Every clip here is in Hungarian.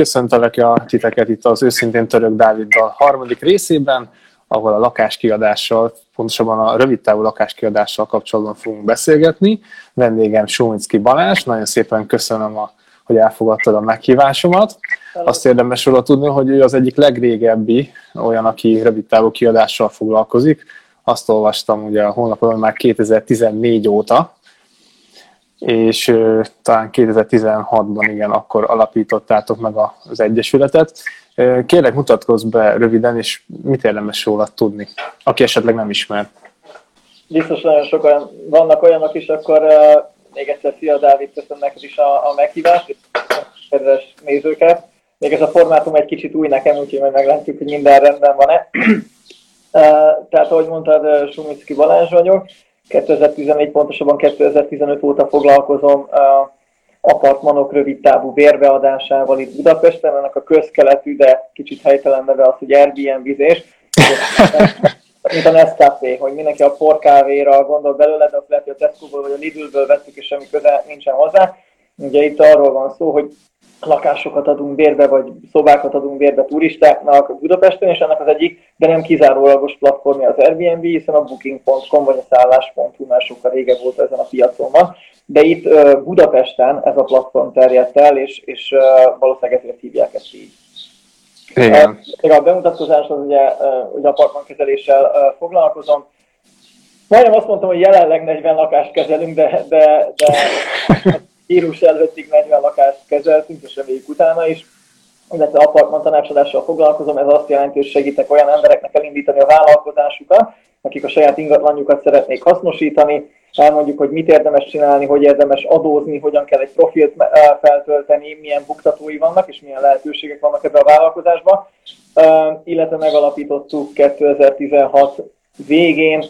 köszöntelek a titeket itt az Őszintén Török Dáviddal harmadik részében, ahol a lakáskiadással, pontosabban a rövidtávú lakáskiadással kapcsolatban fogunk beszélgetni. Vendégem Sómicki Balázs, nagyon szépen köszönöm, a, hogy elfogadtad a meghívásomat. Azt érdemes róla tudni, hogy ő az egyik legrégebbi olyan, aki rövidtávú kiadással foglalkozik. Azt olvastam ugye a honlapon már 2014 óta, és uh, talán 2016-ban igen, akkor alapítottátok meg az Egyesületet. Uh, kérlek, mutatkozz be röviden, és mit érdemes róla tudni, aki esetleg nem ismer. Biztos nagyon sokan vannak olyanok is, akkor uh, még egyszer szia Dávid, köszönöm neked is a, a meghívást, és kedves nézőket. Még ez a formátum egy kicsit új nekem, úgyhogy majd meglátjuk, hogy minden rendben van-e. Tehát, ahogy mondtad, Sumicki Balázs vagyok, 2014, pontosabban 2015 óta foglalkozom apartmanok rövid távú vérbeadásával itt Budapesten, ennek a közkeletű, de kicsit helytelen neve az, hogy Airbnb-zés. mint a Nescafé, hogy mindenki a porkávéra gondol belőle, de lehet, hogy a Tesco-ból vagy a Lidl-ből vettük, és semmi köze nincsen hozzá. Ugye itt arról van szó, hogy lakásokat adunk bérbe, vagy szobákat adunk bérbe turistáknak Budapesten, és ennek az egyik, de nem kizárólagos platformja az Airbnb, hiszen a booking.com vagy a szállás.hu már sokkal régebb volt ezen a piacon van. De itt Budapesten ez a platform terjedt el, és, és valószínűleg ezért hívják ezt így. Igen. A bemutatkozás az ugye, ugye apartmankezeléssel foglalkozom. Majdnem azt mondtam, hogy jelenleg 40 lakást kezelünk, de, de, de vírus előttig 40 lakást kezeltünk, és reméljük utána is, illetve apartman tanácsadással foglalkozom, ez azt jelenti, hogy segítek olyan embereknek elindítani a vállalkozásukat, akik a saját ingatlanjukat szeretnék hasznosítani, elmondjuk, hogy mit érdemes csinálni, hogy érdemes adózni, hogyan kell egy profilt feltölteni, milyen buktatói vannak, és milyen lehetőségek vannak ebbe a vállalkozásba. Illetve megalapítottuk 2016 végén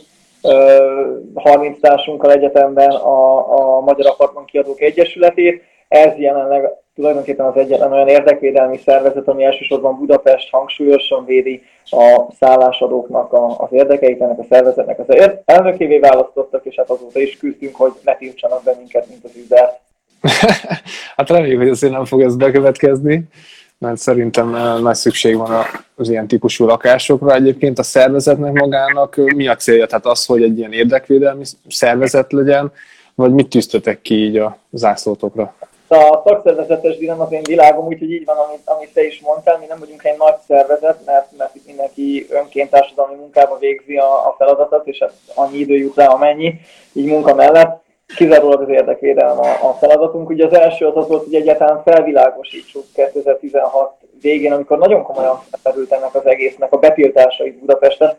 30 társunkkal egyetemben a, a Magyar Apartman Kiadók Egyesületét. Ez jelenleg tulajdonképpen az egyetlen olyan érdekvédelmi szervezet, ami elsősorban Budapest hangsúlyosan védi a szállásadóknak a, az érdekeit, ennek a szervezetnek az elnökévé választottak, és hát azóta is küzdünk, hogy ne tiltsanak be minket, mint az Uber. hát reméljük, hogy azért nem fog ez bekövetkezni mert szerintem eh, nagy szükség van az ilyen típusú lakásokra. Egyébként a szervezetnek magának mi a célja? Tehát az, hogy egy ilyen érdekvédelmi szervezet legyen, vagy mit tűztetek ki így a zászlótokra? A szakszervezetes nem az én világom, úgyhogy így van, amit, amit te is mondtál, mi nem vagyunk egy nagy szervezet, mert, mert itt mindenki önként társadalmi munkába végzi a, a feladatot, és hát annyi idő jut rá, amennyi, így munka mellett kizárólag az érdekvédelem a, a feladatunk. Ugye az első az az volt, hogy egyáltalán felvilágosítsuk 2016 végén, amikor nagyon komolyan felmerült ennek az egésznek a betiltásait Budapesten,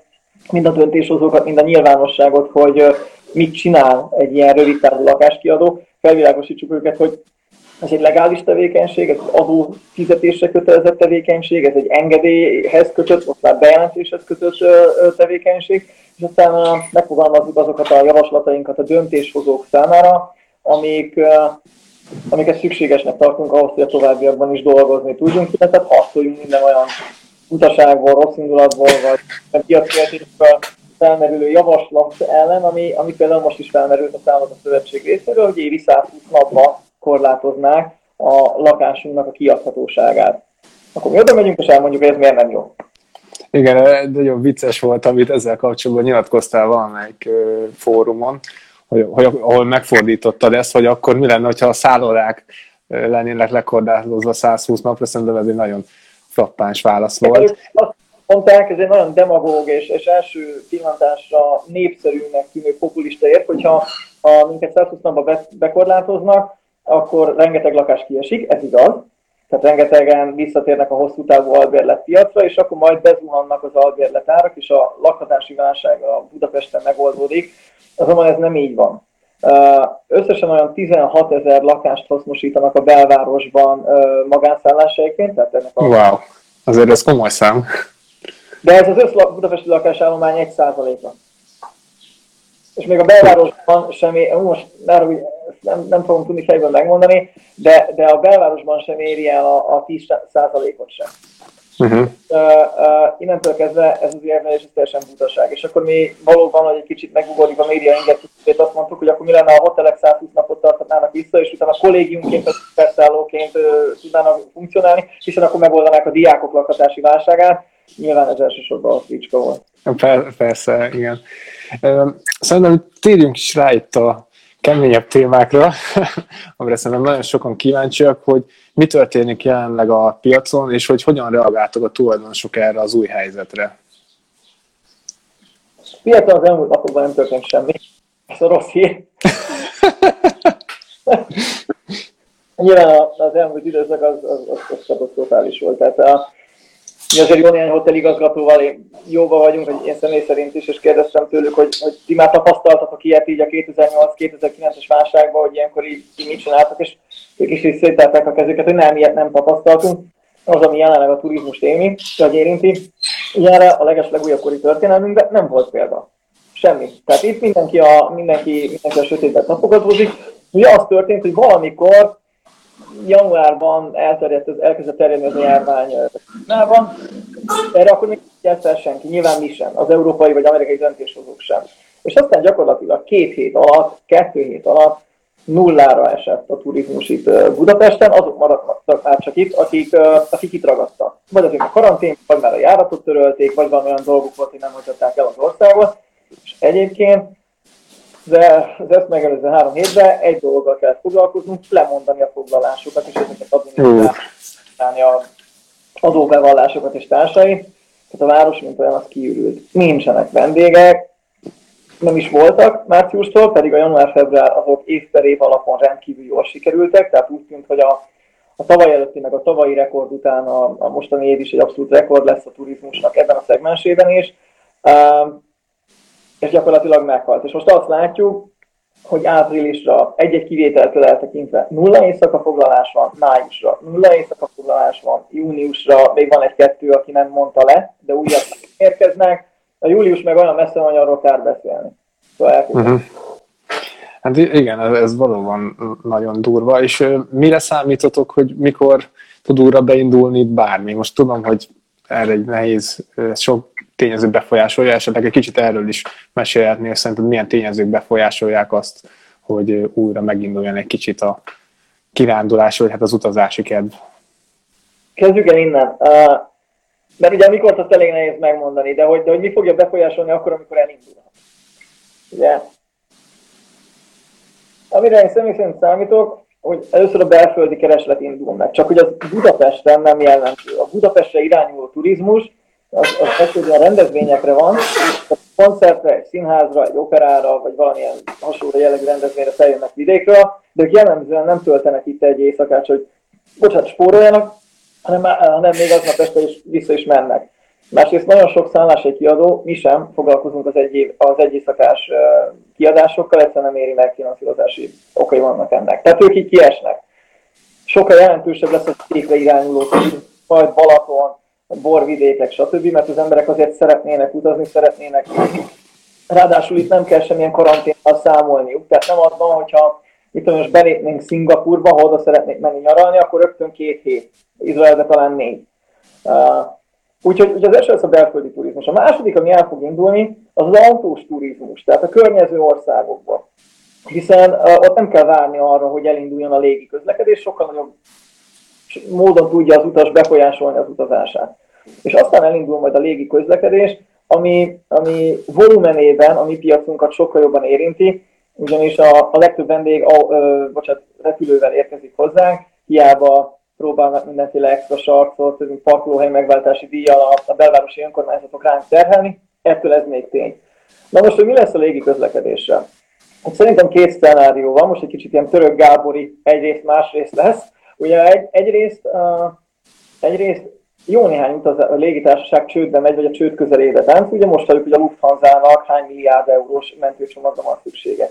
mind a döntéshozókat, mind a nyilvánosságot, hogy mit csinál egy ilyen rövid távú lakáskiadó, felvilágosítsuk őket, hogy ez egy legális tevékenység, ez egy adó fizetésre kötelezett tevékenység, ez egy engedélyhez kötött, most már bejelentéshez kötött tevékenység, és aztán megfogalmazzuk azokat a javaslatainkat a döntéshozók számára, amik, amiket szükségesnek tartunk ahhoz, hogy a továbbiakban is dolgozni tudjunk, tehát harcoljunk minden olyan utaságból, rossz indulatból, vagy piackérdésből felmerülő javaslat ellen, ami, ami például most is felmerült a számot a szövetség részéről, hogy évi 120 napban korlátoznák a lakásunknak a kiadhatóságát. Akkor mi oda megyünk, és elmondjuk, hogy ez miért nem jó. Igen, nagyon vicces volt, amit ezzel kapcsolatban nyilatkoztál valamelyik fórumon, hogy, hogy, ahol megfordítottad ezt, hogy akkor mi lenne, ha a szállodák lennének lekordázózva 120 napra, szerintem ez egy nagyon frappáns válasz volt. Mondták, ez egy nagyon demagóg és, és első pillantásra népszerűnek tűnő populista ért, hogyha ha minket 120 napba bekorlátoznak, akkor rengeteg lakás kiesik, ez igaz, tehát rengetegen visszatérnek a hosszú távú albérlet piacra, és akkor majd bezuhannak az albérlet árak, és a lakhatási válság a Budapesten megoldódik. Azonban ez nem így van. Összesen olyan 16 ezer lakást hasznosítanak a belvárosban magánszállásaiként, tehát ennek a... Wow, azért ez komoly szám. De ez az össz budapesti lakásállomány 1 százaléka. És még a belvárosban sem, most már úgy nem, nem fogom tudni fejből megmondani, de, de a belvárosban sem éri el a, a 10%-ot sem. Uh-huh. Uh, uh, innentől kezdve ez az érvelés teljesen butaság. És akkor mi valóban, hogy egy kicsit megugorjuk a média ingetését, azt mondtuk, hogy akkor mi lenne, a hotelek 120 napot tarthatnának vissza, és utána kollégiumként, perszállóként uh, tudnának funkcionálni, hiszen akkor megoldanák a diákok lakhatási válságát. Nyilván ez elsősorban a fricska volt. Persze, igen. Szerintem térjünk is rá itt a keményebb témákra, amire szerintem nagyon sokan kíváncsiak, hogy mi történik jelenleg a piacon, és hogy hogyan reagáltak a tulajdonosok erre az új helyzetre. Piacon az elmúlt napokban nem történt semmi. Ez a rossz hír. Nyilván az elmúlt időszak az, az, az, az katasztrofális volt. Tehát a, mi azért jó néhány hoteligazgatóval én jóba vagyunk, hogy én személy szerint is, és kérdeztem tőlük, hogy, hogy ti már tapasztaltatok ilyet így a 2008-2009-es válságban, hogy ilyenkor így, így mit csináltak, és ők is így szételtek a kezüket, hogy nem, ilyet nem tapasztaltunk. Az, ami jelenleg a turizmus émi, vagy érinti, ilyenre a leges legújabb kori történelmünkben nem volt példa. Semmi. Tehát itt mindenki a, mindenki, mindenki a sötétben tapogatózik. Ugye az történt, hogy valamikor januárban elterjedt, elkezdett terjedni ez a járvány Kínában. Erre akkor még nem senki, nyilván mi sem, az európai vagy amerikai döntéshozók sem. És aztán gyakorlatilag két hét alatt, kettő hét alatt nullára esett a turizmus itt Budapesten, azok maradtak már csak itt, akik, akik itt ragadtak. Vagy azért a karantén, vagy már a járatot törölték, vagy van olyan dolguk volt, hogy nem hagyhatták el az országot. És egyébként de az ezt megelőző három hétben egy dologgal kell foglalkoznunk, lemondani a foglalásokat, és ezeket adminisztrálni a adóbevallásokat és társait. Tehát a város, mint olyan, az kiürült. Nincsenek vendégek, nem is voltak márciustól, pedig a január-február azok év per év alapon rendkívül jól sikerültek, tehát úgy tűnt, hogy a, a tavaly előtti, meg a tavalyi rekord után a, a mostani év is egy abszolút rekord lesz a turizmusnak ebben a szegmensében is. Uh, és gyakorlatilag meghalt. És most azt látjuk, hogy áprilisra egy-egy kivételtől eltekintve nulla éjszaka foglalás van, májusra nulla éjszaka foglalás van, júniusra még van egy-kettő, aki nem mondta le, de újabb érkeznek. A július meg olyan messze van, arról kár beszélni. Szóval uh-huh. Hát igen, ez valóban nagyon durva, és mire számítotok, hogy mikor tud újra beindulni bármi? Most tudom, hogy erre egy nehéz, sok tényező befolyásolja, esetleg egy kicsit erről is mesélhetnél, szerinted milyen tényezők befolyásolják azt, hogy újra meginduljon egy kicsit a kirándulás, vagy hát az utazási kedv? Kezdjük el innen. Uh, mert ugye mikor azt elég nehéz megmondani, de hogy, de hogy mi fogja befolyásolni akkor, amikor elindul. Ugye? Amire én személy szerint számítok, hogy először a belföldi kereslet indul meg. Csak hogy az Budapesten nem jellemző. A Budapestre irányuló turizmus az, az a rendezvényekre van, a koncertre, egy színházra, egy operára, vagy valamilyen hasonló jellegű rendezvényre feljönnek vidékről, de ők jellemzően nem töltenek itt egy éjszakát, hogy bocsánat, spóroljanak, hanem, hanem még aznap este is vissza is mennek. Másrészt nagyon sok szállási kiadó, mi sem foglalkozunk az egy, az egy éjszakás kiadásokkal, egyszerűen nem éri meg finanszírozási okai vannak ennek. Tehát ők így kiesnek. Sokkal jelentősebb lesz a székre irányuló, majd Balaton, borvidékek, stb., mert az emberek azért szeretnének utazni, szeretnének Ráadásul itt nem kell semmilyen karanténnal számolniuk, tehát nem az van, hogyha mit tudom, most belépnénk Szingapurba, ha oda szeretnék menni nyaralni, akkor rögtön két hét, Izraelbe talán négy. Uh, úgyhogy úgy az első az a belföldi turizmus. A második, ami el fog indulni, az az autós turizmus, tehát a környező országokban. Hiszen ott nem kell várni arra, hogy elinduljon a légi közlekedés, sokkal nagyobb módon tudja az utas befolyásolni az utazását. És aztán elindul majd a légi közlekedés, ami, ami volumenében a mi piacunkat sokkal jobban érinti, ugyanis a, a legtöbb vendég a, ö, bocsánat, repülővel érkezik hozzánk, hiába próbálnak mindenféle extra sarcot, parkolóhely megváltási díjjal a, a belvárosi önkormányzatok ránk terhelni, ettől ez még tény. Na most, hogy mi lesz a légi közlekedéssel? Hát szerintem két szenárió van, most egy kicsit ilyen török Gábori egyrészt, másrészt lesz. Ugye egy, egyrészt, uh, egyrészt jó néhány utaz, a légitársaság csődbe megy, vagy a csőd közelébe tánc. Ugye most halljuk, hogy a Lufthansa-nak hány milliárd eurós mentőcsomagra van szüksége.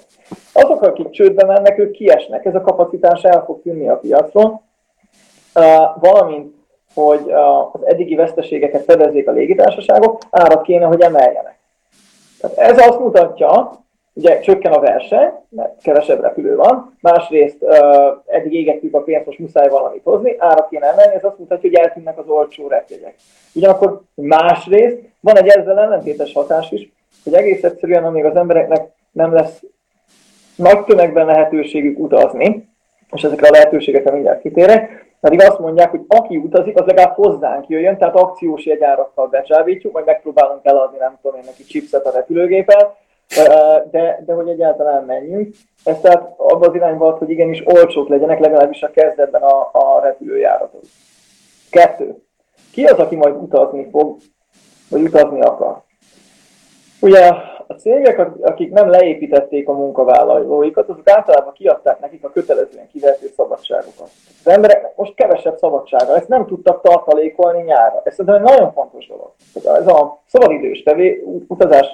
Azok, akik csődbe mennek, ők kiesnek. Ez a kapacitás el fog tűnni a piacon. Valamint, hogy az eddigi veszteségeket fedezzék a légitársaságok, árat kéne, hogy emeljenek. Tehát ez azt mutatja, ugye csökken a verseny, mert kevesebb repülő van, másrészt uh, eddig égettük a pénzt, most muszáj valamit hozni, árat kéne emelni, ez azt mutatja, hogy eltűnnek az olcsó repjegyek. Ugyanakkor másrészt van egy ezzel ellentétes hatás is, hogy egész egyszerűen, amíg az embereknek nem lesz nagy tömegben lehetőségük utazni, és ezekre a lehetőségekre mindjárt kitérek, pedig azt mondják, hogy aki utazik, az legalább hozzánk jöjjön, tehát akciós jegyárakkal becsábítjuk, vagy megpróbálunk eladni, nem tudom én neki chipset a repülőgépen, de, de hogy egyáltalán menjünk. Ez tehát abban az irányba hogy igenis olcsók legyenek, legalábbis a kezdetben a, a repülőjáratok. Kettő. Ki az, aki majd utazni fog, vagy utazni akar? Ugye a cégek, akik nem leépítették a munkavállalóikat, azok általában kiadták nekik a kötelezően kivehető szabadságokat. Az embereknek most kevesebb szabadsága, ezt nem tudtak tartalékolni nyára. Ez szerintem egy nagyon fontos dolog. Ez a szabadidős tevé, utazás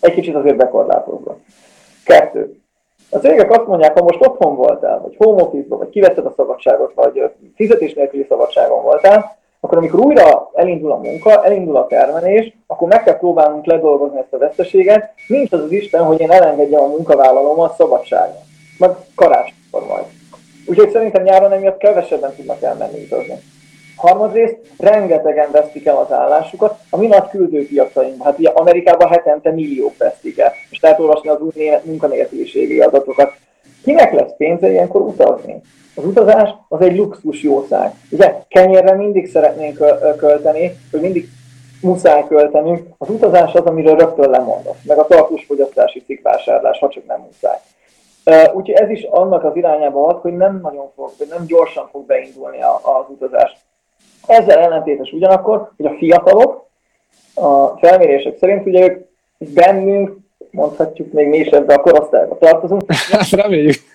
egy kicsit azért bekorlátozva. Kettő. A cégek azt mondják, ha most otthon voltál, vagy home office vagy kivetted a szabadságot, vagy fizetés nélküli szabadságon voltál, akkor amikor újra elindul a munka, elindul a termelés, akkor meg kell próbálnunk ledolgozni ezt a veszteséget. Nincs az az Isten, hogy én elengedjem a munkavállalómat szabadságon. Meg karácsonykor majd. Úgyhogy szerintem nyáron emiatt kevesebben tudnak elmenni utazni. Harmadrészt rengetegen vesztik el az állásukat a mi nagy küldőpiacainkban. Hát ugye Amerikában hetente milliók vesztik el. És lehet olvasni az új munkanélküliségi adatokat. Kinek lesz pénze ilyenkor utazni? Az utazás az egy luxus jószág. Ugye kenyérre mindig szeretnénk költeni, hogy mindig muszáj költenünk. Az utazás az, amiről rögtön lemondok. Meg a tartós fogyasztási cikkvásárlás, ha csak nem muszáj. Úgyhogy ez is annak az irányába ad, hogy nem nagyon fog, vagy nem gyorsan fog beindulni az utazás. Ezzel ellentétes ugyanakkor, hogy a fiatalok a felmérések szerint ugye ők bennünk, mondhatjuk még mi is ebbe a korosztályba tartozunk. Reméljük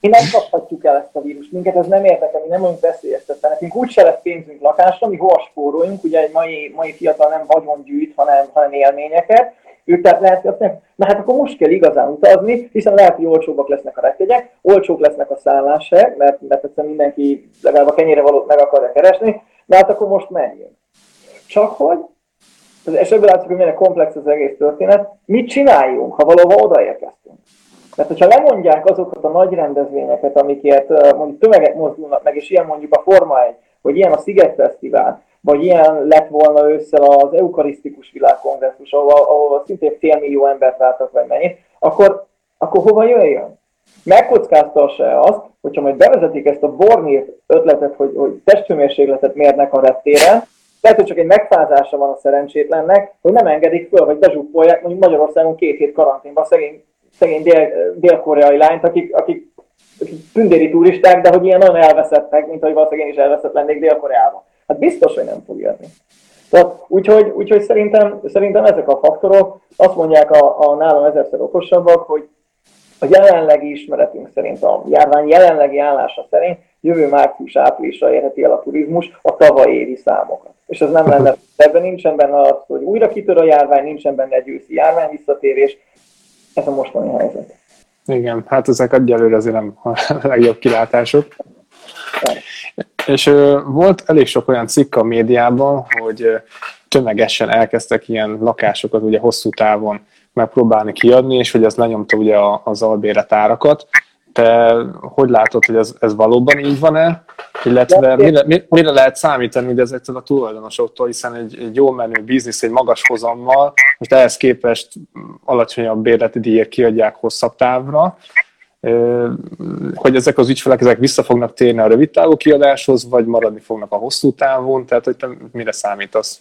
mi nem kaphatjuk el ezt a vírust, minket ez nem érdekel, mi nem vagyunk veszélyeztetve. Nekünk úgy se lesz pénzünk lakásra, mi hova spóroljunk, ugye egy mai, mai fiatal nem vagyon gyűjt, hanem, hanem élményeket, ők tehát lehet, hogy azt na hát akkor most kell igazán utazni, hiszen lehet, hogy olcsóbbak lesznek a repjegyek, olcsók lesznek a szállások, mert, mert egyszerűen mindenki legalább a kenyére valót meg akarja keresni, de hát akkor most menjünk. Csak hogy, és ebből látszik, hogy milyen komplex az egész történet, mit csináljunk, ha valahova odaérkeztünk? Mert hogyha lemondják azokat a nagy rendezvényeket, amikért mondjuk tömegek mozdulnak meg, és ilyen mondjuk a Forma 1, vagy ilyen a Sziget Fesztivál, vagy ilyen lett volna ősszel az eukarisztikus világkongresszus, ahol, ahol szintén félmillió embert vártak, vagy mennyit, akkor, akkor hova jöjjön? Megkockáztassa-e azt, hogyha majd bevezetik ezt a Bornir ötletet, hogy, hogy testhőmérsékletet mérnek a reptéren, lehet, hogy csak egy megfázása van a szerencsétlennek, hogy nem engedik föl, vagy bezsúfolják mondjuk Magyarországon két hét karanténba szegény szegény dél, dél-koreai lányt, akik, akik, akik tündéri turisták, de hogy ilyen nagyon elveszettek, mint hogy valószínűleg én is elveszett lennék Dél-Koreában. Hát biztos, hogy nem fog jönni. Tehát, úgyhogy, úgyhogy szerintem, szerintem ezek a faktorok azt mondják a, a nálam ezerszer okosabbak, hogy a jelenlegi ismeretünk szerint, a járvány jelenlegi állása szerint jövő március-áprilisra érheti el a turizmus a tavaly évi számokat. És ez nem lenne, ebben nincsen benne az, hogy újra kitör a járvány, nincsen benne egy őszi járvány visszatérés, ez a mostani helyzet. Igen, hát ezek egyelőre azért nem a legjobb kilátások. És volt elég sok olyan cikk a médiában, hogy tömegesen elkezdtek ilyen lakásokat ugye hosszú távon megpróbálni kiadni, és hogy ez lenyomta ugye az albéret árakat. Te hogy látod, hogy ez, ez valóban így van-e? Illetve mire, mire lehet számítani ugye ezektől a tulajdonosoktól, hiszen egy, egy jó menő biznisz, egy magas hozammal, most ehhez képest alacsonyabb bérleti díjért kiadják hosszabb távra, hogy ezek az ügyfelek ezek vissza fognak térni a rövid távú kiadáshoz, vagy maradni fognak a hosszú távon, tehát hogy te mire számítasz?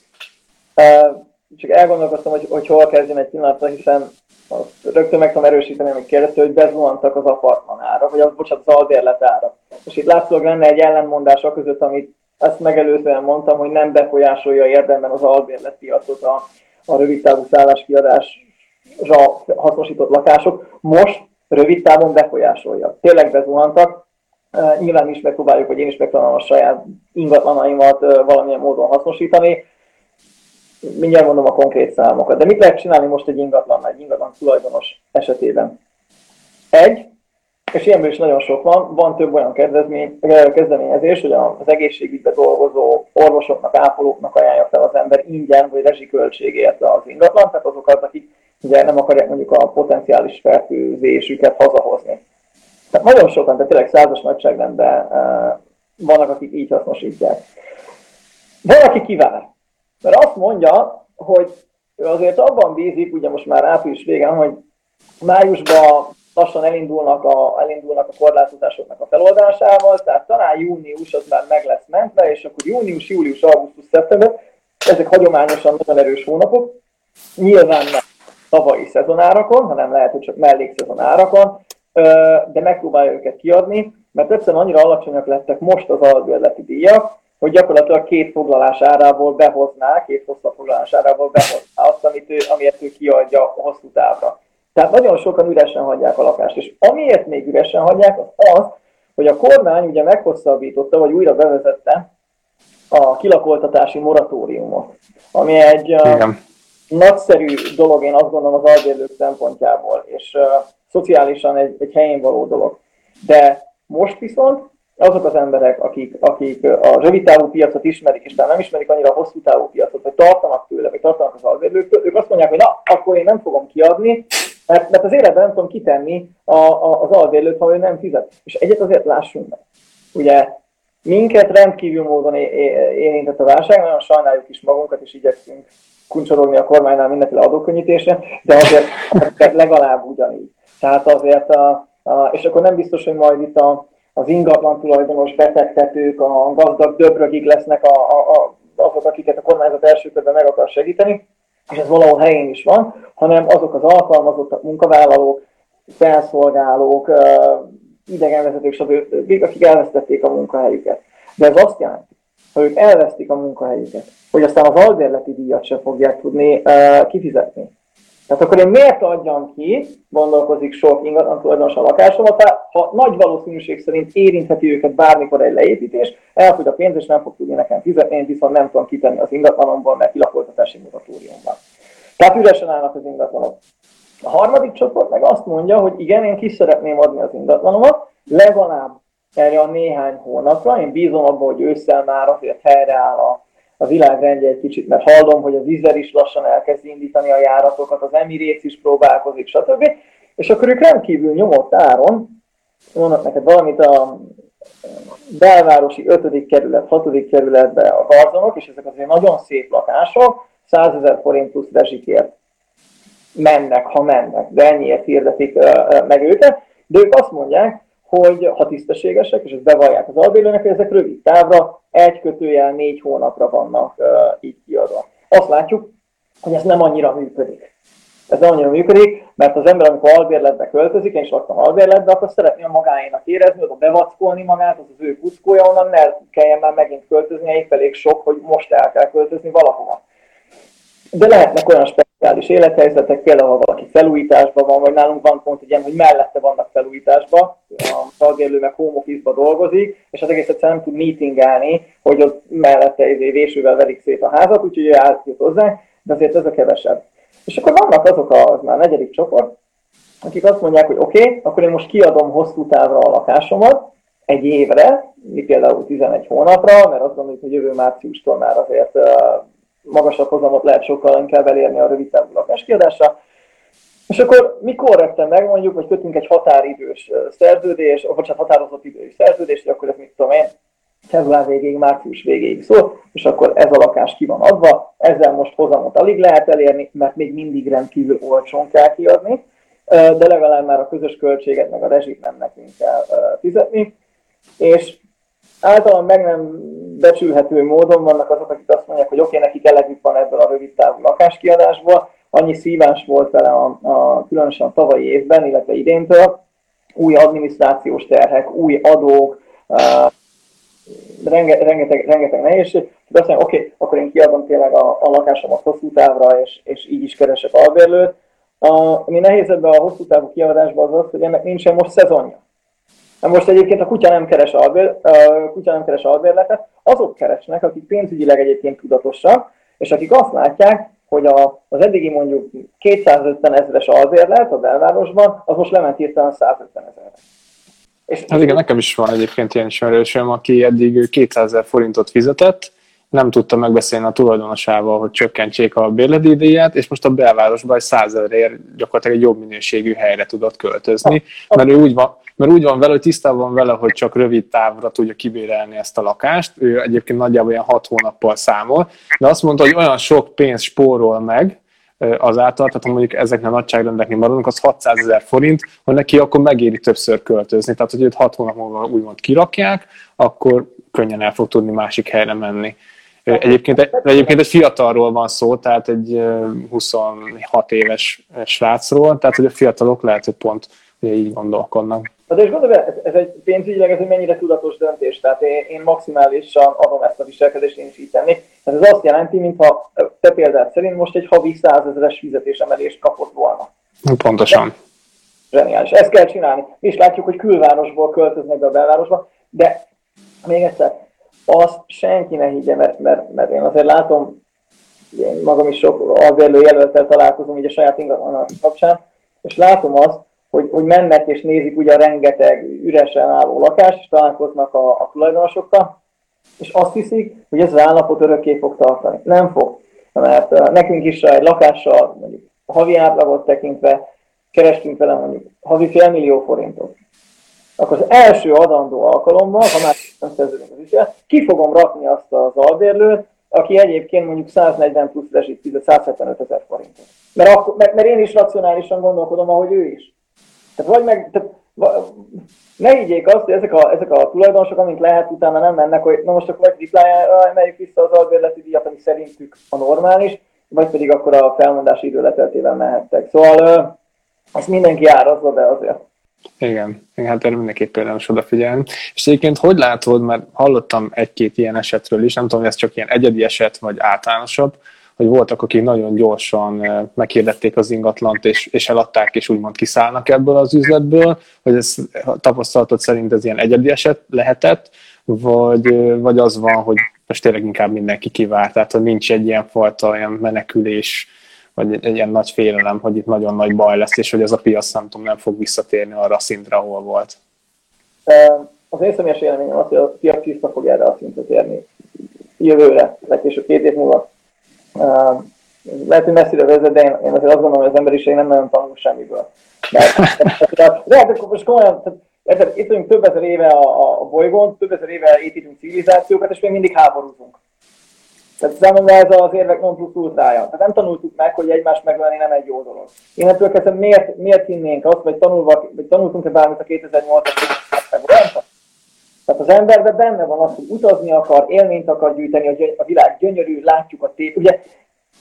Csak elgondolkoztam, hogy, hogy hol kezdjem egy pillanatra, hiszen azt rögtön meg tudom erősíteni, amit kérdezte, hogy bezuhantak az apartman ára, vagy az, bocsánat, az albérlet ára. És itt látszólag lenne egy ellentmondás a között, amit ezt megelőzően mondtam, hogy nem befolyásolja érdemben az albérletpiacot a, a rövid távú szálláskiadásra hasznosított lakások. Most rövid távon befolyásolja. Tényleg bezuhantak, Uh, nyilván is megpróbáljuk, hogy én is megtanulom a saját ingatlanaimat uh, valamilyen módon hasznosítani mindjárt mondom a konkrét számokat. De mit lehet csinálni most egy ingatlan, egy ingatlan tulajdonos esetében? Egy, és ilyenből is nagyon sok van, van több olyan kezdeményezés, hogy az egészségügyben dolgozó orvosoknak, ápolóknak ajánlja fel az ember ingyen vagy rezsiköltségért az ingatlan, tehát azokat, akik ugye nem akarják mondjuk a potenciális fertőzésüket hazahozni. Tehát nagyon sokan, de tényleg százas nagyságrendben uh, vannak, akik így hasznosítják. Van, aki kivár. Mert azt mondja, hogy ő azért abban bízik, ugye most már április végén, hogy májusban lassan elindulnak a, elindulnak a korlátozásoknak a feloldásával, tehát talán június az már meg lesz mentve, és akkor június, július, augusztus, szeptember, ezek hagyományosan nagyon erős hónapok, nyilván nem tavalyi szezonárakon, hanem lehet, hogy csak mellékszezonárakon, de megpróbálja őket kiadni, mert egyszerűen annyira alacsonyak lettek most az albérleti díjak, hogy gyakorlatilag két foglalás árából behozná, két hosszabb foglalás árából behozná azt, amit ő, amiért ő kiadja a hosszú távra. Tehát nagyon sokan üresen hagyják a lakást, és amiért még üresen hagyják, az az, hogy a kormány ugye meghosszabbította, vagy újra bevezette a kilakoltatási moratóriumot, ami egy Igen. nagyszerű dolog, én azt gondolom az albérlők szempontjából, és uh, szociálisan egy, egy helyén való dolog. De most viszont azok az emberek, akik, akik a rövid távú piacot ismerik, és nem ismerik annyira a hosszú távú piacot, vagy tartanak tőle, vagy tartanak az albérlőktől, ők azt mondják, hogy na, akkor én nem fogom kiadni, mert, mert az életben nem tudom kitenni a, a, az albérlőt, ha ő nem fizet. És egyet azért lássunk meg. Ugye minket rendkívül módon érintett a válság, nagyon sajnáljuk is magunkat, és igyekszünk kuncsorogni a kormánynál mindenféle adókönnyítésre, de azért legalább ugyanígy. Tehát azért, a, a, és akkor nem biztos, hogy majd itt a, az ingatlan tulajdonos befektetők, a gazdag döbrögig lesznek a, a, a, azok, akiket a kormányzat első körben meg akar segíteni, és ez valahol helyén is van, hanem azok az alkalmazottak, munkavállalók, felszolgálók, idegenvezetők, stb., akik elvesztették a munkahelyüket. De ez azt jelenti, hogy ők elvesztik a munkahelyüket, hogy aztán az albérleti díjat sem fogják tudni kifizetni. Tehát akkor én miért adjam ki, gondolkozik sok ingatlan tulajdonos a lakásomat, ha nagy valószínűség szerint érintheti őket bármikor egy leépítés, elfogy a pénz, és nem fog tudni nekem fizetni, én viszont nem tudom kitenni az ingatlanomból, mert kilakoltatási moratóriumban. Tehát üresen állnak az ingatlanok. A harmadik csoport meg azt mondja, hogy igen, én ki szeretném adni az ingatlanomat, legalább erre a néhány hónapra, én bízom abban, hogy ősszel már azért helyreáll a a világrendje egy kicsit, mert hallom, hogy az Izer is lassan elkezd indítani a járatokat, az Emirates is próbálkozik, stb. És akkor ők rendkívül nyomott áron, mondnak neked valamit a belvárosi 5. kerület, 6. kerületbe a garzonok, és ezek azért nagyon szép lakások, 100 ezer forint plusz rezsikért mennek, ha mennek, de ennyiért hirdetik meg őket, de ők azt mondják, hogy ha tisztességesek, és ezt bevallják az albérlőnek, hogy ezek rövid távra, egy kötőjel négy hónapra vannak uh, így kiadva. Azt látjuk, hogy ez nem annyira működik. Ez nem annyira működik, mert az ember, amikor albérletbe költözik, én is laktam albérletbe, akkor szeretné a magáénak érezni, oda bevackolni magát, az az ő kuckója, onnan ne kelljen már megint költözni, épp elég sok, hogy most el kell költözni valahova. De lehetnek olyan speciális élethelyzetek, például ha valaki felújításban van, vagy nálunk van pont ilyen, hogy mellette vannak felújításban, a tagélő meg home office dolgozik, és az egész egyszerűen nem tud meetingelni, hogy ott mellette izé vésővel verik szét a házat, úgyhogy ő átjut hozzá, de azért ez a kevesebb. És akkor vannak azok a, az már negyedik csoport, akik azt mondják, hogy oké, okay, akkor én most kiadom hosszú távra a lakásomat, egy évre, mi például 11 hónapra, mert azt gondoljuk, hogy jövő márciustól már azért magasabb hozamot lehet sokkal inkább elérni a rövid távú lakáskiadásra. És akkor mi korrekten megmondjuk, hogy kötünk egy határidős szerződés, vagy hát határozott idős szerződést, hogy akkor ez mit tudom én, február végéig, március végéig szól, és akkor ez a lakás ki van adva, ezzel most hozamot alig lehet elérni, mert még mindig rendkívül olcsón kell kiadni, de legalább már a közös költséget, meg a rezsit nem nekünk kell fizetni, és általán meg nem becsülhető módon vannak azok, akik azt mondják, hogy oké, okay, nekik elegük van ebből a rövid távú lakáskiadásból, annyi szívás volt vele a, a, különösen a tavalyi évben, illetve idéntől, új adminisztrációs terhek, új adók, uh, renge, rengeteg, rengeteg nehézség, de azt mondja, oké, okay, akkor én kiadom tényleg a, a lakásomat hosszú távra, és, és így is keresek albérlőt. A, ami nehéz ebben a hosszú távú kiadásban az az, hogy ennek nincsen most szezonja. Na most egyébként a kutya nem keres, albér, a kutya nem keres albérletet, azok keresnek, akik pénzügyileg egyébként tudatosak, és akik azt látják, hogy a, az eddigi mondjuk 250 ezeres albérlet a belvárosban, az most lement hirtelen 150 ezerre. És hát igen, nekem is van egyébként ilyen ismerősöm, aki eddig 200 ezer forintot fizetett, nem tudta megbeszélni a tulajdonosával, hogy csökkentsék a bérleti díját, és most a belvárosban egy százezerért gyakorlatilag egy jobb minőségű helyre tudott költözni, mert ő úgy van, mert úgy van vele, hogy tisztában van vele, hogy csak rövid távra tudja kibérelni ezt a lakást. Ő egyébként nagyjából ilyen hat hónappal számol, de azt mondta, hogy olyan sok pénzt spórol meg, azáltal, tehát ha mondjuk ezeknek a nagyságrendeknél maradunk, az 600 ezer forint, hogy neki akkor megéri többször költözni. Tehát, hogy őt 6 hónap múlva úgymond kirakják, akkor könnyen el fog tudni másik helyre menni. Egyébként, egyébként egy fiatalról van szó, tehát egy 26 éves srácról, tehát hogy a fiatalok lehet, hogy pont ugye így gondolkodnak. Na és gondolom, ez, ez egy pénzügyileg ez egy mennyire tudatos döntés, tehát én, én maximálisan adom ezt a viselkedést, én is így tennék. Ez azt jelenti, mintha te például szerint most egy havi százezeres fizetésemelést kapott volna. Pontosan. De, zseniális. Ezt kell csinálni. Mi is látjuk, hogy külvárosból költöznek be a belvárosba, de még egyszer, azt senki ne higgye, mert, mert, mert én azért látom, én magam is sok albérlő jelöltel találkozom így a saját ingatlan kapcsán, és látom azt, hogy, hogy mennek és nézik ugye a rengeteg üresen álló lakást, és találkoznak a, a tulajdonosokkal, és azt hiszik, hogy ez az állapot örökké fog tartani. Nem fog. Mert uh, nekünk is egy lakással, mondjuk havi átlagot tekintve, kerestünk vele mondjuk havi fél millió forintot. Akkor az első adandó alkalommal, ha már nem szerződünk az ügyet, ki fogom rakni azt az albérlőt, aki egyébként mondjuk 140 plusz rezsit fizet 175 ezer forintot. Mert, akkor, mert, mert én is racionálisan gondolkodom, ahogy ő is. Tehát vagy meg, tehát, ne higgyék azt, hogy ezek a, ezek a tulajdonosok, amint lehet, utána nem mennek, hogy na most akkor vagy triplájára emeljük vissza az albérleti díjat, ami szerintük a normális, vagy pedig akkor a felmondási idő leteltével mehettek. Szóval ezt mindenki árazza be azért. Igen, hát erre mindenképpen érdemes odafigyelni. És egyébként hogy látod, mert hallottam egy-két ilyen esetről is, nem tudom, hogy ez csak ilyen egyedi eset, vagy általánosabb, hogy voltak, akik nagyon gyorsan meghirdették az ingatlant, és, és eladták, és úgymond kiszállnak ebből az üzletből, hogy ez tapasztalatod szerint ez ilyen egyedi eset lehetett, vagy, vagy az van, hogy most tényleg inkább mindenki kivárt, tehát hogy nincs egy ilyen fajta olyan menekülés, vagy egy ilyen nagy félelem, hogy itt nagyon nagy baj lesz, és hogy ez a piac nem, tudom, nem fog visszatérni arra a szintre, ahol volt. Az én személyes élményem az, hogy a piac vissza fog erre a szintre térni jövőre, legkésőbb két év múlva lehet, hogy messzire vezet, de én, én azért azt gondolom, hogy az emberiség nem nagyon tanul semmiből. De, de hát akkor most komolyan, tehát, itt vagyunk több ezer éve a, a bolygón, több ezer éve építünk civilizációkat, és még mindig háborúzunk. Tehát számomra ez az érvek non plus ultrája. Tehát nem tanultuk meg, hogy egymást megölni nem egy jó dolog. Én ettől kezdve miért, miért hinnénk azt, vagy, tanulva, vagy tanultunk-e bármit a 2008-as tehát az emberben benne van az, hogy utazni akar, élményt akar gyűjteni, a, világ gyönyörű, látjuk a tép. Ugye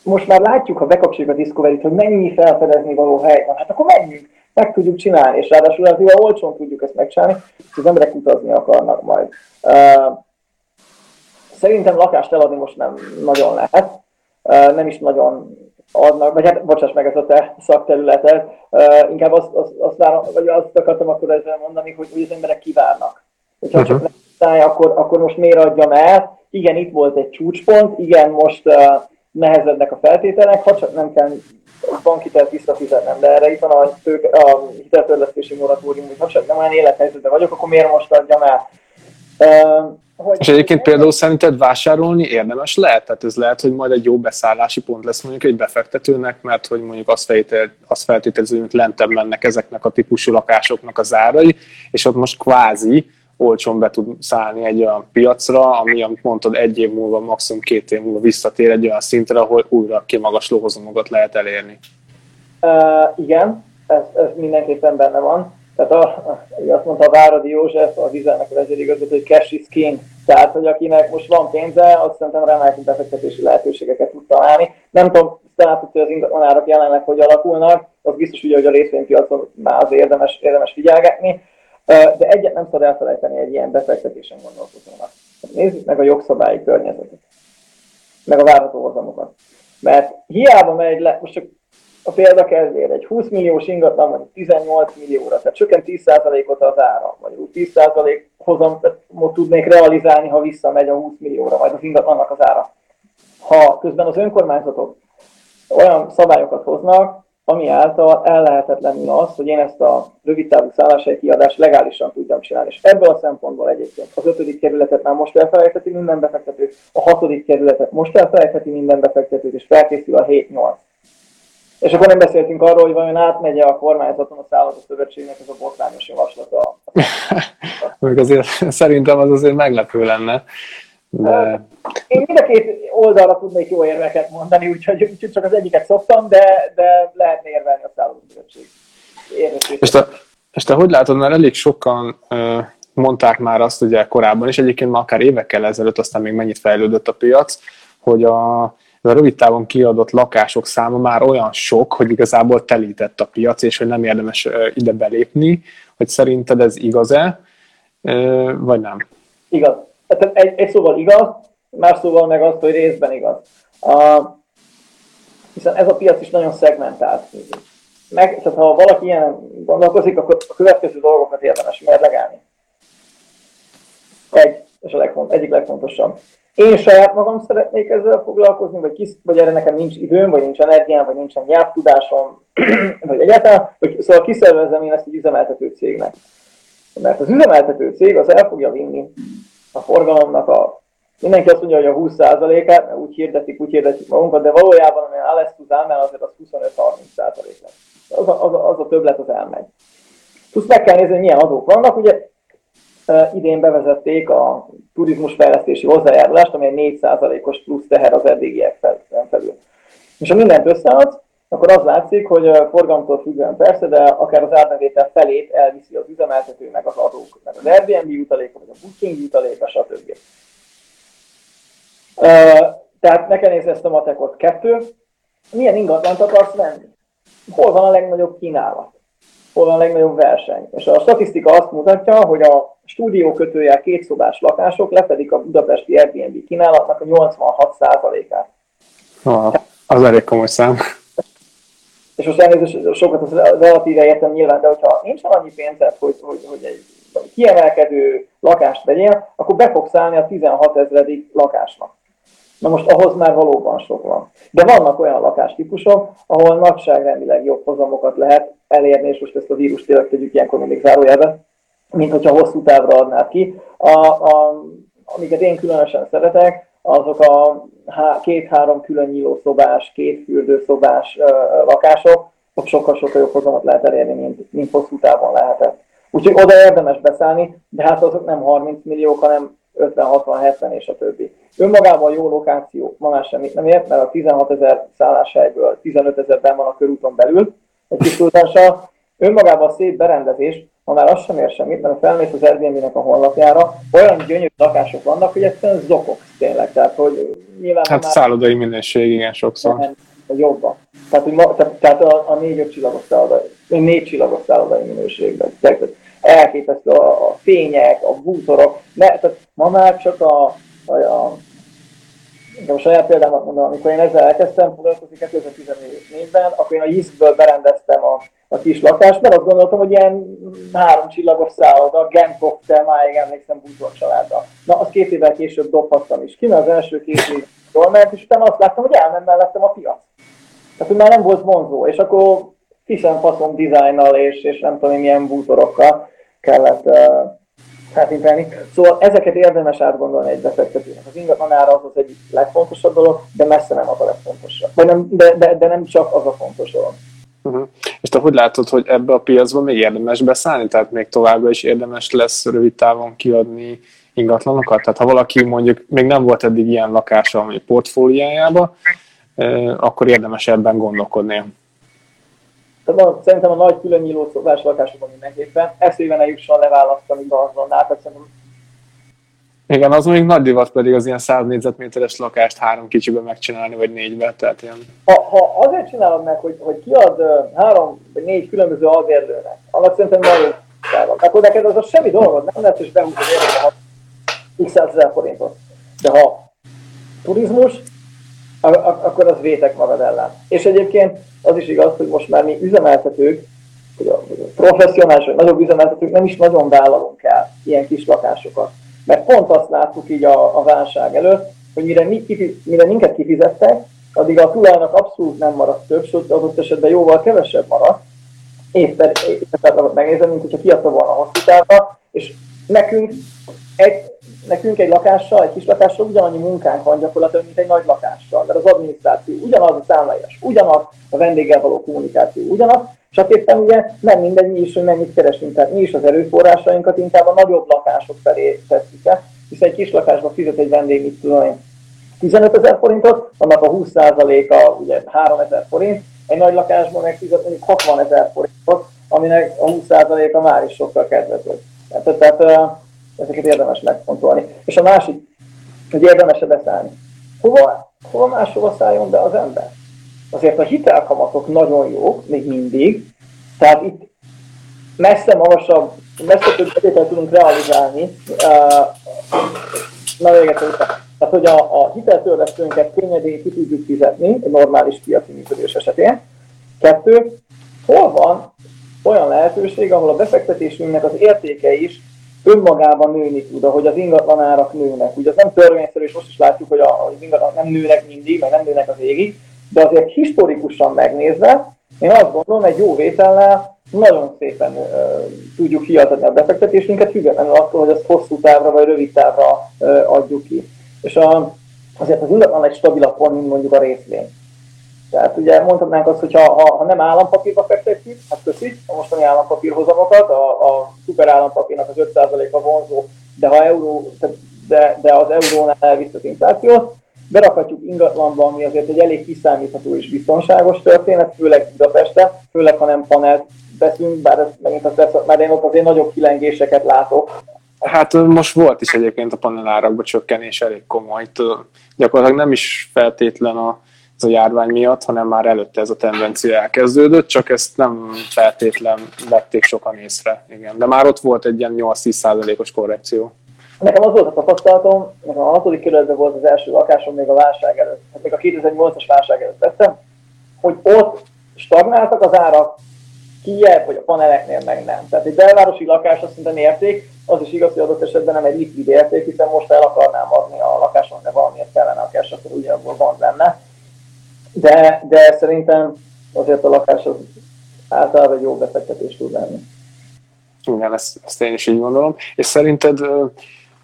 most már látjuk, ha bekapcsoljuk a Discovery-t, hogy mennyi felfedezni való hely van. Hát akkor menjünk, meg tudjuk csinálni, és ráadásul relatíve olcsón tudjuk ezt megcsinálni, és az emberek utazni akarnak majd. Szerintem lakást eladni most nem nagyon lehet, nem is nagyon adnak, vagy hát bocsáss meg ez a te szakterületed, inkább azt, azt, azt, várom, vagy azt akartam akkor ezzel mondani, hogy, hogy az emberek kivárnak hogyha uh-huh. csak nem akkor, akkor most miért adjam el? Igen, itt volt egy csúcspont, igen, most uh, nehezednek a feltételek, ha csak nem kell bankitelt visszafizetnem, de erre itt van a, tőke, a hiteltörlesztési moratórium, hogy ha csak nem olyan élethelyzetben vagyok, akkor miért most adjam el? Hogy és egyébként például szerinted vásárolni érdemes lehet? Tehát ez lehet, hogy majd egy jó beszállási pont lesz mondjuk egy befektetőnek, mert hogy mondjuk azt, feltétel, azt feltételező, hogy lentebb mennek ezeknek a típusú lakásoknak az árai, és ott most kvázi olcsón be tud szállni egy olyan piacra, ami, amit mondtad, egy év múlva, maximum két év múlva visszatér egy olyan szintre, ahol újra kimagasló hozamokat lehet elérni. Uh, igen, ez, ez mindenképpen benne van. Tehát a, azt mondta a Váradi József, a Vizelnek a vezérigazgató, hogy cash is king. Tehát, hogy akinek most van pénze, azt szerintem remek befektetési lehetőségeket tud találni. Nem tudom, látod, hogy az ingatlanárak jelenleg hogy alakulnak, az biztos ugye, hogy a részvénypiacon már az érdemes, érdemes figyelgetni de egyet nem szabad elfelejteni egy ilyen befektetésen gondolkozónak. Nézzük meg a jogszabályi környezetet, meg a várható hozamokat. Mert hiába megy le, most csak a példa kezdére, egy 20 milliós ingatlan vagy 18 millióra, tehát csökken 10%-ot az ára, vagy 10% hozamot tudnék realizálni, ha visszamegy a 20 millióra, vagy az ingatlannak az ára. Ha közben az önkormányzatok olyan szabályokat hoznak, ami által ellehetetlenül az, hogy én ezt a rövidtávú szálláshely kiadást legálisan tudjam csinálni. És ebből a szempontból egyébként az ötödik kerületet már most elfelejtheti minden befektető, a hatodik kerületet most elfelejtheti minden befektetőt, és felkészül a 7-8. És akkor nem beszéltünk arról, hogy vajon átmegye a kormányzaton a szállodó szövetségnek ez a botrányos javaslata. Még azért szerintem az azért meglepő lenne. De... Én mind a két oldalra tudnék jó érveket mondani, úgyhogy, úgyhogy csak az egyiket szoktam, de, de lehetne érvelni a szállodaszövetség. És te, és te hogy látod, mert elég sokan uh, mondták már azt ugye korábban, és egyébként már akár évekkel ezelőtt, aztán még mennyit fejlődött a piac, hogy a, a rövid távon kiadott lakások száma már olyan sok, hogy igazából telített a piac, és hogy nem érdemes ide belépni, hogy szerinted ez igaz-e, vagy nem? Igaz tehát egy, egy szóval igaz, más szóval meg az, hogy részben igaz. A, hiszen ez a piac is nagyon szegmentált. Meg, tehát ha valaki ilyen gondolkozik, akkor a következő dolgokat érdemes mérlegelni. Egy, és a legfont, egyik legfontosabb. Én saját magam szeretnék ezzel foglalkozni, vagy, kis, vagy erre nekem nincs időm, vagy nincs energiám, vagy nincsen nyelvtudásom, vagy egyáltalán, vagy szóval kiszervezem én ezt egy üzemeltető cégnek. Mert az üzemeltető cég az el fogja vinni a forgalomnak a Mindenki azt mondja, hogy a 20%-át, mert úgy hirdetik, úgy hirdetik magunkat, de valójában, amilyen Alex tud elmenni, azért az 25-30% lesz. Az a, az, a, az a többlet az elmegy. Plusz meg kell nézni, hogy milyen adók vannak. Ugye idén bevezették a turizmusfejlesztési hozzájárulást, ami 4%-os plusz teher az eddigiek felül. És ha mindent összeadsz, akkor az látszik, hogy forgalomtól függően persze, de akár az árbevétel felét elviszi az üzemeltető, meg az adók, meg az Airbnb jutaléka, vagy a Booking jutaléka, stb. Tehát ne kell ezt a matekot. Kettő, milyen ingatlant akarsz venni? Hol van a legnagyobb kínálat? Hol van a legnagyobb verseny? És a statisztika azt mutatja, hogy a stúdió kötője két szobás lakások lefedik a budapesti Airbnb kínálatnak a 86%-át. Ah, az elég komoly szám és most elnézést, sokat az relatíve értem nyilván, de hogyha nincs annyi pénzed, hogy, hogy, hogy egy kiemelkedő lakást vegyél, akkor be fogsz állni a 16 ezredik lakásnak. Na most ahhoz már valóban sok van. De vannak olyan lakástípusok, ahol nagyságrendileg jobb hozamokat lehet elérni, és most ezt a vírus tényleg tegyük ilyenkor mindig zárójelbe, mint hogyha hosszú távra adnád ki. A, a, amiket én különösen szeretek, azok a két-három külön nyílószobás, két fürdőszobás lakások, ott sokkal-sokkal jobb hozamot lehet elérni, mint, mint hosszú távon lehetett. Úgyhogy oda érdemes beszállni, de hát azok nem 30 milliók, hanem 50-60-70 és a többi. Önmagában jó lokáció ma már semmit nem ért, mert a 16 ezer szálláshelyből 15 ezerben van a körúton belül, egy kis túlzással. Önmagában szép berendezés, ma már az sem ér semmit, mert felmész az Airbnb-nek a honlapjára, olyan gyönyörű lakások vannak, hogy egyszerűen zokok tényleg. Tehát, hogy nyilván hát már szállodai minőség, igen, sokszor. Jobban. Tehát, hogy ma, tehát, tehát a, a négy-öt csillagos szállodai, négy csillagos szállodai minőségben. Tehát, elképesztő a, a fények, a bútorok. Ne, tehát ma már csak a, a, a de a saját példámat mondom, amikor én ezzel elkezdtem foglalkozni 2014-ben, akkor én a Jiszkből berendeztem a a kis lakást, mert azt gondoltam, hogy ilyen három csillagos szálloda, Gentoktel, máig emlékszem búzor családra. Na, azt két évvel később dobhattam is ki, mert az első két év jól ment, és utána azt láttam, hogy elment mellettem a piac. Tehát, hogy már nem volt vonzó, és akkor hiszen faszom dizájnnal és, és nem tudom, milyen bútorokkal kellett uh, átinteni. Szóval ezeket érdemes átgondolni egy befektetőnek. Az ingatlan ára az az egyik legfontosabb dolog, de messze nem az a legfontosabb. Vagy nem, de, de, de nem csak az a fontos dolog. Uh-huh. És te hogy látod, hogy ebbe a piacba még érdemes beszállni? Tehát még továbbra is érdemes lesz rövid távon kiadni ingatlanokat? Tehát ha valaki mondjuk még nem volt eddig ilyen lakása a portfóliájába, akkor érdemes ebben gondolkodni. Tehát szerintem a nagy külön nyíló szobás lakásokban mindenképpen eszébe ne jusson leválasztani gazonnál, tehát szerintem igen, az még nagy divat pedig az ilyen 100 négyzetméteres lakást három kicsibe megcsinálni, vagy négybe, tehát ilyen... Ha, ha azért csinálod meg, hogy, hogy kiad három vagy négy különböző albérlőnek, annak szerintem nagyon szállal. Akkor neked az a semmi dolgod, nem lesz, és behúzod érdekel x ezer forintot. De ha turizmus, akkor az vétek magad ellen. És egyébként az is igaz, hogy most már mi üzemeltetők, hogy a professzionális vagy nagyobb üzemeltetők nem is nagyon vállalunk el ilyen kis lakásokat mert pont azt láttuk így a, a válság előtt, hogy mire, mi, mire minket kifizettek, addig a tulajnak abszolút nem maradt több, sőt adott esetben jóval kevesebb maradt, éppen megnézem, mint hogyha kiadta volna a hosszítávra, és nekünk egy, nekünk egy lakással, egy kis lakással ugyanannyi munkánk van gyakorlatilag, mint egy nagy lakással, mert az adminisztráció ugyanaz, a számlaírás ugyanaz, a vendéggel való kommunikáció ugyanaz, csak éppen ugye nem mindegy mi is, hogy mennyit keresünk, tehát mi is az erőforrásainkat inkább a nagyobb lakások felé tesszük el, hiszen egy kis lakásban fizet egy vendég, mit tudom én, 15 ezer forintot, annak a 20%-a ugye 3 ezer forint, egy nagy lakásban meg fizet mondjuk 60 ezer forintot, aminek a 20%-a már is sokkal kedvezőbb. Tehát, tehát ezeket érdemes megfontolni. És a másik, hogy érdemes-e beszállni. Hova, hova máshova szálljon be az ember? Azért a hitelkamatok nagyon jók, még mindig, tehát itt messze magasabb, messze több betételt tudunk realizálni, na véget tehát, hogy a, a hiteltörlesztőnket könnyedén ki tudjuk fizetni egy normális piaci működés esetén. Kettő, hol van olyan lehetőség, ahol a befektetésünknek az értéke is önmagában nőni tud, ahogy az ingatlanárak nőnek. Ugye az nem törvényszerű, és most is látjuk, hogy, az ingatlan nem nőnek mindig, meg nem nőnek az égig, de azért historikusan megnézve, én azt gondolom, egy jó vétellel nagyon szépen uh, tudjuk kiadni a befektetésünket, függetlenül attól, hogy ezt hosszú távra vagy rövid távra uh, adjuk ki. És a, azért az ingatlan egy stabilabb pont, mint mondjuk a részvény. Tehát ugye mondhatnánk azt, hogy ha, ha, ha nem állampapírba fektetjük, hát köszi a mostani állampapírhozamokat, a, a szuper állampapírnak az 5%-a vonzó, de ha euró, de, de az eurónál elvisz az inflációt, berakhatjuk ingatlanba, ami azért egy elég kiszámítható és biztonságos történet, főleg Budapesten, főleg ha nem panelt veszünk, bár ez megint az lesz, mert én ott azért nagyobb kilengéseket látok. Hát most volt is egyébként a panelárakban csökkenés elég komoly. Itt gyakorlatilag nem is feltétlen a ez a járvány miatt, hanem már előtte ez a tendencia elkezdődött, csak ezt nem feltétlen vették sokan észre. Igen. De már ott volt egy ilyen 8-10 százalékos korrekció. Nekem az volt a tapasztalatom, nekem a hatodik kerületben volt az első lakásom még a válság előtt, hát még a 2008-as válság előtt vettem, hogy ott stagnáltak az árak, kiebb, vagy a paneleknél meg nem. Tehát egy belvárosi lakás azt szinte érték, az is igaz, hogy adott esetben nem egy likvid érték, hiszen most el akarnám adni a lakáson, de valamiért kellene a cash, akkor ugye abból van benne de, de szerintem azért a lakás az általában egy jó befektetés tud lenni. Igen, ezt, ezt én is így gondolom. És szerinted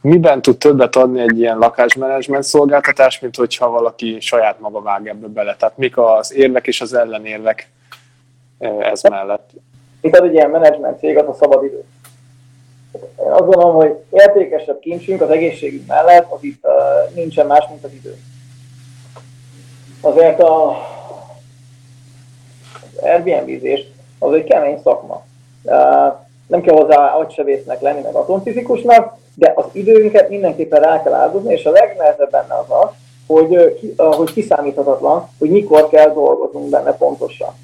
miben tud többet adni egy ilyen lakásmenedzsment szolgáltatás, mint hogyha valaki saját maga vág ebbe bele? Tehát mik az érvek és az ellenérvek ez mellett? Itt az egy ilyen menedzsment cég, az a szabad idő. Én azt gondolom, hogy értékesebb kincsünk az egészségünk mellett, az itt uh, nincsen más, mint az idő azért a, az Airbnb-zés az egy kemény szakma. Nem kell hozzá agysebésznek lenni, meg atomfizikusnak, de az időnket mindenképpen rá kell áldozni, és a legnehezebb benne az az, hogy, hogy kiszámíthatatlan, hogy mikor kell dolgoznunk benne pontosan.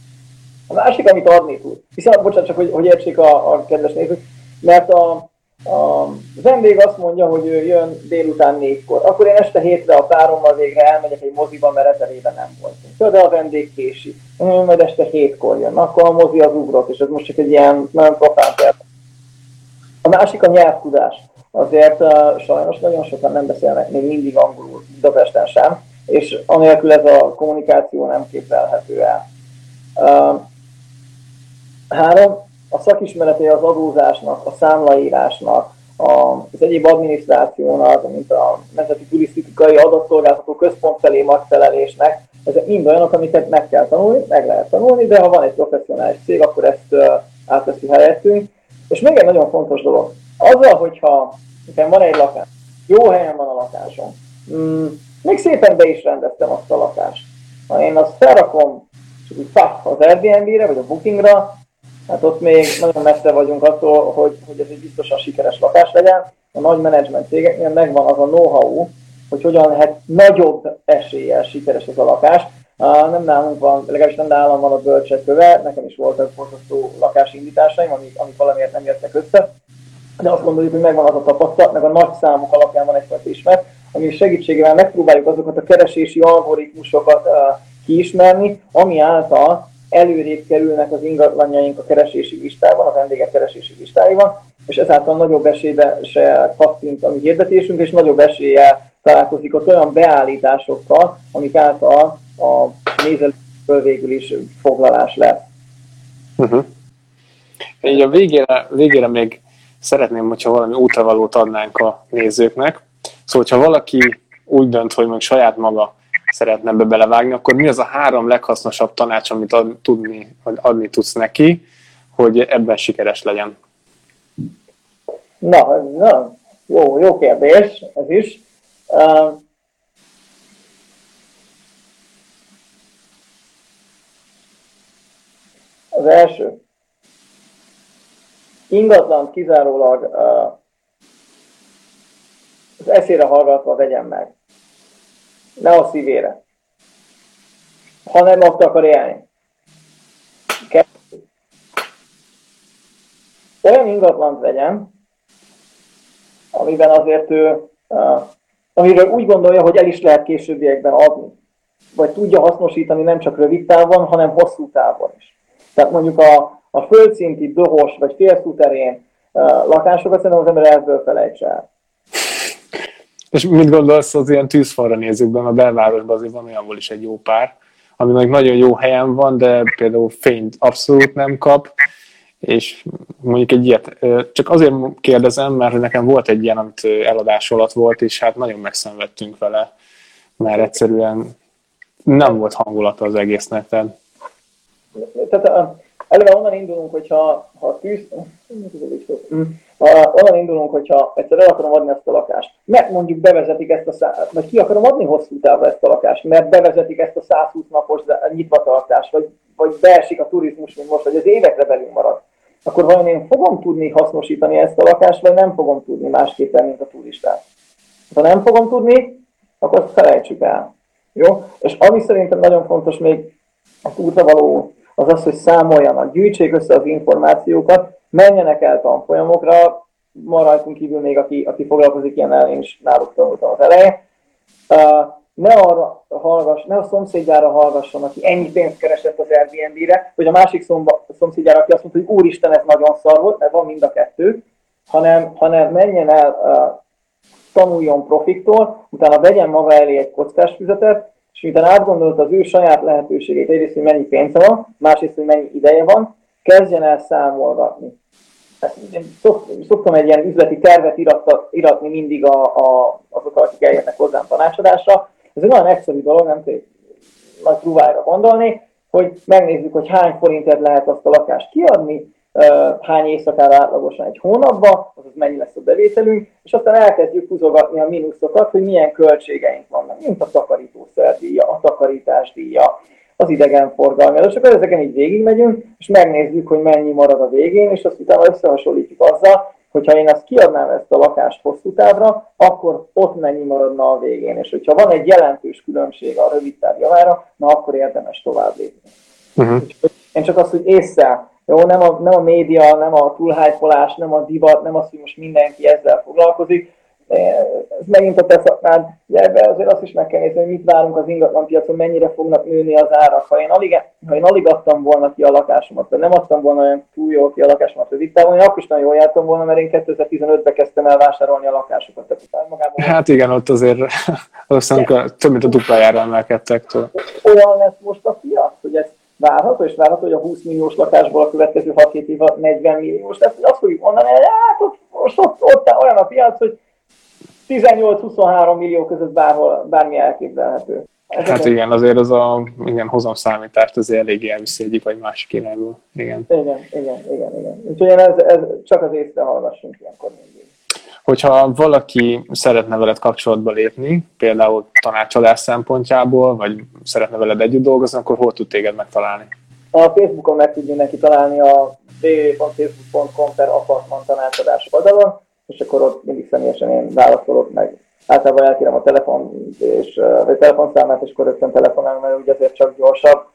A másik, amit adni tud, hiszen, bocsánat, csak hogy, hogy értsék a, a kedves nézők, mert a, a vendég azt mondja, hogy ő jön délután négykor, akkor én este hétre a párommal végre elmegyek egy moziba, mert ezelében nem voltunk. De a vendég kési, majd este hétkor jön, akkor a mozi az ugrott, és ez most csak egy ilyen nagyon profán A másik a nyelvtudás. Azért uh, sajnos nagyon sokan nem beszélnek még mindig angolul Budapesten sem, és anélkül ez a kommunikáció nem képzelhető el. Uh, három, a szakismerete az adózásnak, a számlaírásnak, az egyéb adminisztrációnak, mint a Nemzeti Turisztikai Adatszolgáltató Központ felé megfelelésnek, ezek mind olyanok, amiket meg kell tanulni, meg lehet tanulni, de ha van egy professzionális cég, akkor ezt átveszi helyettünk. És még egy nagyon fontos dolog. Azzal, hogyha nekem van egy lakás, jó helyen van a lakásom, mm, még szépen be is rendeztem azt a lakást. Ha én azt felrakom, csak úgy az Airbnb-re, vagy a Bookingra, hát ott még nagyon messze vagyunk attól, hogy, hogy ez egy biztosan sikeres lakás legyen. A nagy menedzsment cégeknél megvan az a know-how, hogy hogyan lehet nagyobb eséllyel sikeres ez a lakás. Nem nálunk van, legalábbis nem nálam van a bölcsek nekem is voltak borzasztó lakásindításaim, amik, amik valamiért nem jöttek össze, de azt gondoljuk, hogy megvan az a tapasztalat, meg a nagy számok alapján van egyfajta ismert, ami segítségével megpróbáljuk azokat a keresési algoritmusokat uh, kiismerni, ami által előrébb kerülnek az ingatlanjaink a keresési listában, a vendégek keresési listáiban, és ezáltal nagyobb esélybe se kattint a mi hirdetésünk, és nagyobb eséllyel találkozik ott olyan beállításokkal, amik által a nézelő amiből végül is foglalás lesz. Uh-huh. Így a végére, végére még szeretném, hogyha valami útravalót adnánk a nézőknek. Szóval, ha valaki úgy dönt, hogy meg saját maga szeretne be belevágni, akkor mi az a három leghasznosabb tanács, amit ad, tudni, adni tudsz neki, hogy ebben sikeres legyen? Na, na jó, jó kérdés, ez is. Uh, az első. Ingatlan kizárólag uh, az eszére hallgatva vegyen meg. Ne a szívére. Ha nem azt akar élni. Olyan ingatlant vegyen, amiben azért ő, amiről úgy gondolja, hogy el is lehet későbbiekben adni. Vagy tudja hasznosítani nem csak rövid távon, hanem hosszú távon is. Tehát mondjuk a, a földszinti, dohos vagy félszúterén uh, lakásokat szerintem az ember ebből felejts el. És mit gondolsz az ilyen tűzfalra nézőkben, a belvárosban azért van olyanból is egy jó pár, ami meg nagyon jó helyen van, de például fényt abszolút nem kap, és mondjuk egy ilyet, csak azért kérdezem, mert nekem volt egy ilyen, amit eladás alatt volt, és hát nagyon megszenvedtünk vele, mert egyszerűen nem volt hangulata az egésznek. Tehát, tehát eleve onnan indulunk, hogyha ha tűz, ha onnan indulunk, hogyha egyszer el akarom adni ezt a lakást, mert mondjuk bevezetik ezt a szá... vagy ki akarom adni hosszú távra ezt a lakást, mert bevezetik ezt a 120 napos nyitvatartást, vagy, vagy beesik a turizmus, mint most, hogy az évekre belül marad akkor vajon én fogom tudni hasznosítani ezt a lakást, vagy nem fogom tudni másképpen, mint a turistát. Ha nem fogom tudni, akkor azt felejtsük el. Jó? És ami szerintem nagyon fontos még a útra való, az az, hogy számoljanak, gyűjtsék össze az információkat, menjenek el tanfolyamokra, ma rajtunk kívül még, aki, aki foglalkozik ilyen én is náluk tanultam az elején. Uh, ne arra hallgass, ne a szomszédjára hallgasson, aki ennyi pénzt keresett az Airbnb-re, vagy a másik szomba, szomszédjára, aki azt mondta, hogy úristen, ez nagyon szar volt, mert van mind a kettő, hanem, hanem menjen el, uh, tanuljon profiktól, utána vegyen maga elé egy kockás füzetet, és miután átgondolta az ő saját lehetőségét, egyrészt, hogy mennyi pénze van, másrészt, hogy mennyi ideje van, kezdjen el számolgatni. Ezt, szok, szoktam egy ilyen üzleti tervet iratta, iratni mindig a, a, azok, akik eljönnek hozzám tanácsadásra, ez egy nagyon egyszerű dolog, nem kell nagy truvájra gondolni, hogy megnézzük, hogy hány forintért lehet azt a lakást kiadni, hány éjszakára átlagosan egy hónapban, azaz mennyi lesz a bevételünk, és aztán elkezdjük húzogatni a mínuszokat, hogy milyen költségeink vannak, mint a takarítószerdíja, a takarításdíja, az idegenforgalmi, és akkor ezeken így végigmegyünk, és megnézzük, hogy mennyi marad a végén, és azt utána összehasonlítjuk azzal, hogyha én azt kiadnám ezt a lakást hosszú távra, akkor ott mennyi maradna a végén. És hogyha van egy jelentős különbség a rövid táv javára, na akkor érdemes tovább lépni. Uh-huh. Én csak azt, hogy észre, jó, nem a, nem a média, nem a túlhájpolás, nem a divat, nem az, hogy most mindenki ezzel foglalkozik, ez megint a te szakmád, ebbe azért azt is meg kell nézni, hogy mit várunk az ingatlan piacon, mennyire fognak nőni az árak. Ha én alig, ha én alig adtam volna ki a lakásomat, vagy nem adtam volna olyan túl jól ki a lakásomat rövid távon, én akkor is nagyon jól jártam volna, mert én 2015-ben kezdtem el vásárolni a lakásokat. Tehát magában hát igen, ott azért aztán több mint a duplájára emelkedtek. Tőle. Olyan lesz most a piac, hogy ez várható, és várható, hogy a 20 milliós lakásból a következő 6 év 40 milliós lesz, hogy azt fogjuk mondani, hogy hát ott, most ott, ott olyan a piac, hogy 18-23 millió között bárhol, bármi elképzelhető. Ez hát igen, azért az a igen, számítást azért elég elviszi egyik vagy másik irányból. Igen. igen, igen, igen, igen. Úgyhogy ez, ez csak az észre hallgassunk ilyenkor mindig. Hogyha valaki szeretne veled kapcsolatba lépni, például tanácsadás szempontjából, vagy szeretne veled együtt dolgozni, akkor hol tud téged megtalálni? A Facebookon meg tud mindenki találni a www.facebook.com per apartman tanácsadás oldalon, és akkor ott mindig személyesen én válaszolok meg. Általában elkérem a telefon és, vagy telefonszámát, és akkor rögtön telefonálom, mert ugye azért csak gyorsabb.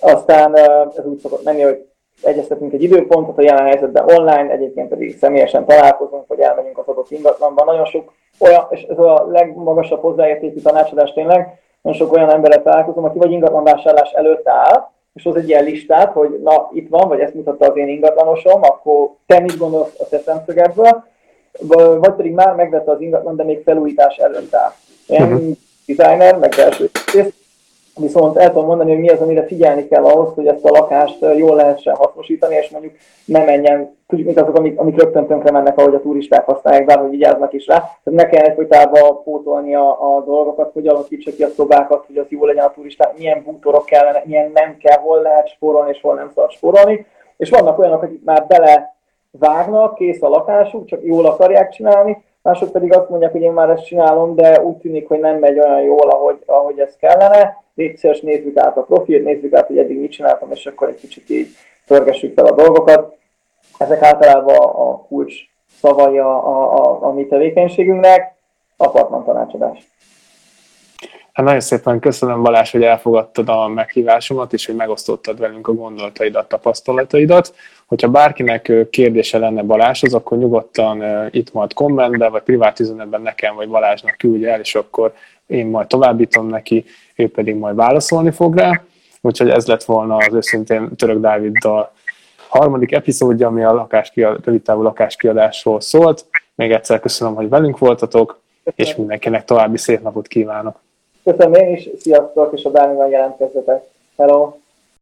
Aztán ez úgy szokott menni, hogy egyeztetünk egy időpontot a jelen helyzetben online, egyébként pedig személyesen találkozunk, vagy elmegyünk az adott ingatlanban. Nagyon sok olyan, és ez a legmagasabb hozzáértékű tanácsadás tényleg, nagyon sok olyan emberet találkozom, aki vagy ingatlanvásárlás előtt áll, és hoz egy ilyen listát, hogy na itt van, vagy ezt mutatta az én ingatlanosom, akkor te mit gondolsz a te szemszögedből, vagy pedig már megvette az ingatlan, de még felújítás előtt áll. Ilyen uh-huh. designer, meg belső Viszont el tudom mondani, hogy mi az, amire figyelni kell ahhoz, hogy ezt a lakást jól lehessen hasznosítani, és mondjuk ne menjen, tudjuk, mint azok, amik, amik rögtön tönkre mennek, ahogy a turisták használják, bár hogy vigyáznak is rá. Tehát ne kellene folytában pótolni a, a dolgokat, hogy alakítsa ki a szobákat, hogy az jó legyen a turisták, milyen bútorok kellene, milyen nem kell, hol lehet spórolni, és hol nem szabad spórolni. És vannak olyanok, akik már bele vágnak, kész a lakásuk, csak jól akarják csinálni, mások pedig azt mondják, hogy én már ezt csinálom, de úgy tűnik, hogy nem megy olyan jól, ahogy, ahogy ez kellene. Légy szíves, nézzük át a profilt, nézzük át, hogy eddig mit csináltam, és akkor egy kicsit így törgessük fel a dolgokat. Ezek általában a kulcs szavai a, a, a, a mi tevékenységünknek, apartman tanácsadás. Hát nagyon szépen köszönöm Balázs, hogy elfogadtad a meghívásomat, és hogy megosztottad velünk a gondolataidat, tapasztalataidat. Hogyha bárkinek kérdése lenne Balázshoz, akkor nyugodtan itt majd kommentben, vagy privát üzenetben nekem, vagy Balázsnak küldje el, és akkor én majd továbbítom neki, ő pedig majd válaszolni fog rá. Úgyhogy ez lett volna az őszintén Török Dáviddal harmadik epizódja, ami a lakáskiad, rövidtávú lakáskiadásról szólt. Még egyszer köszönöm, hogy velünk voltatok, és mindenkinek további szép napot kívánok! Köszönöm én is, sziasztok, és a bármiben jelentkezzetek. Hello!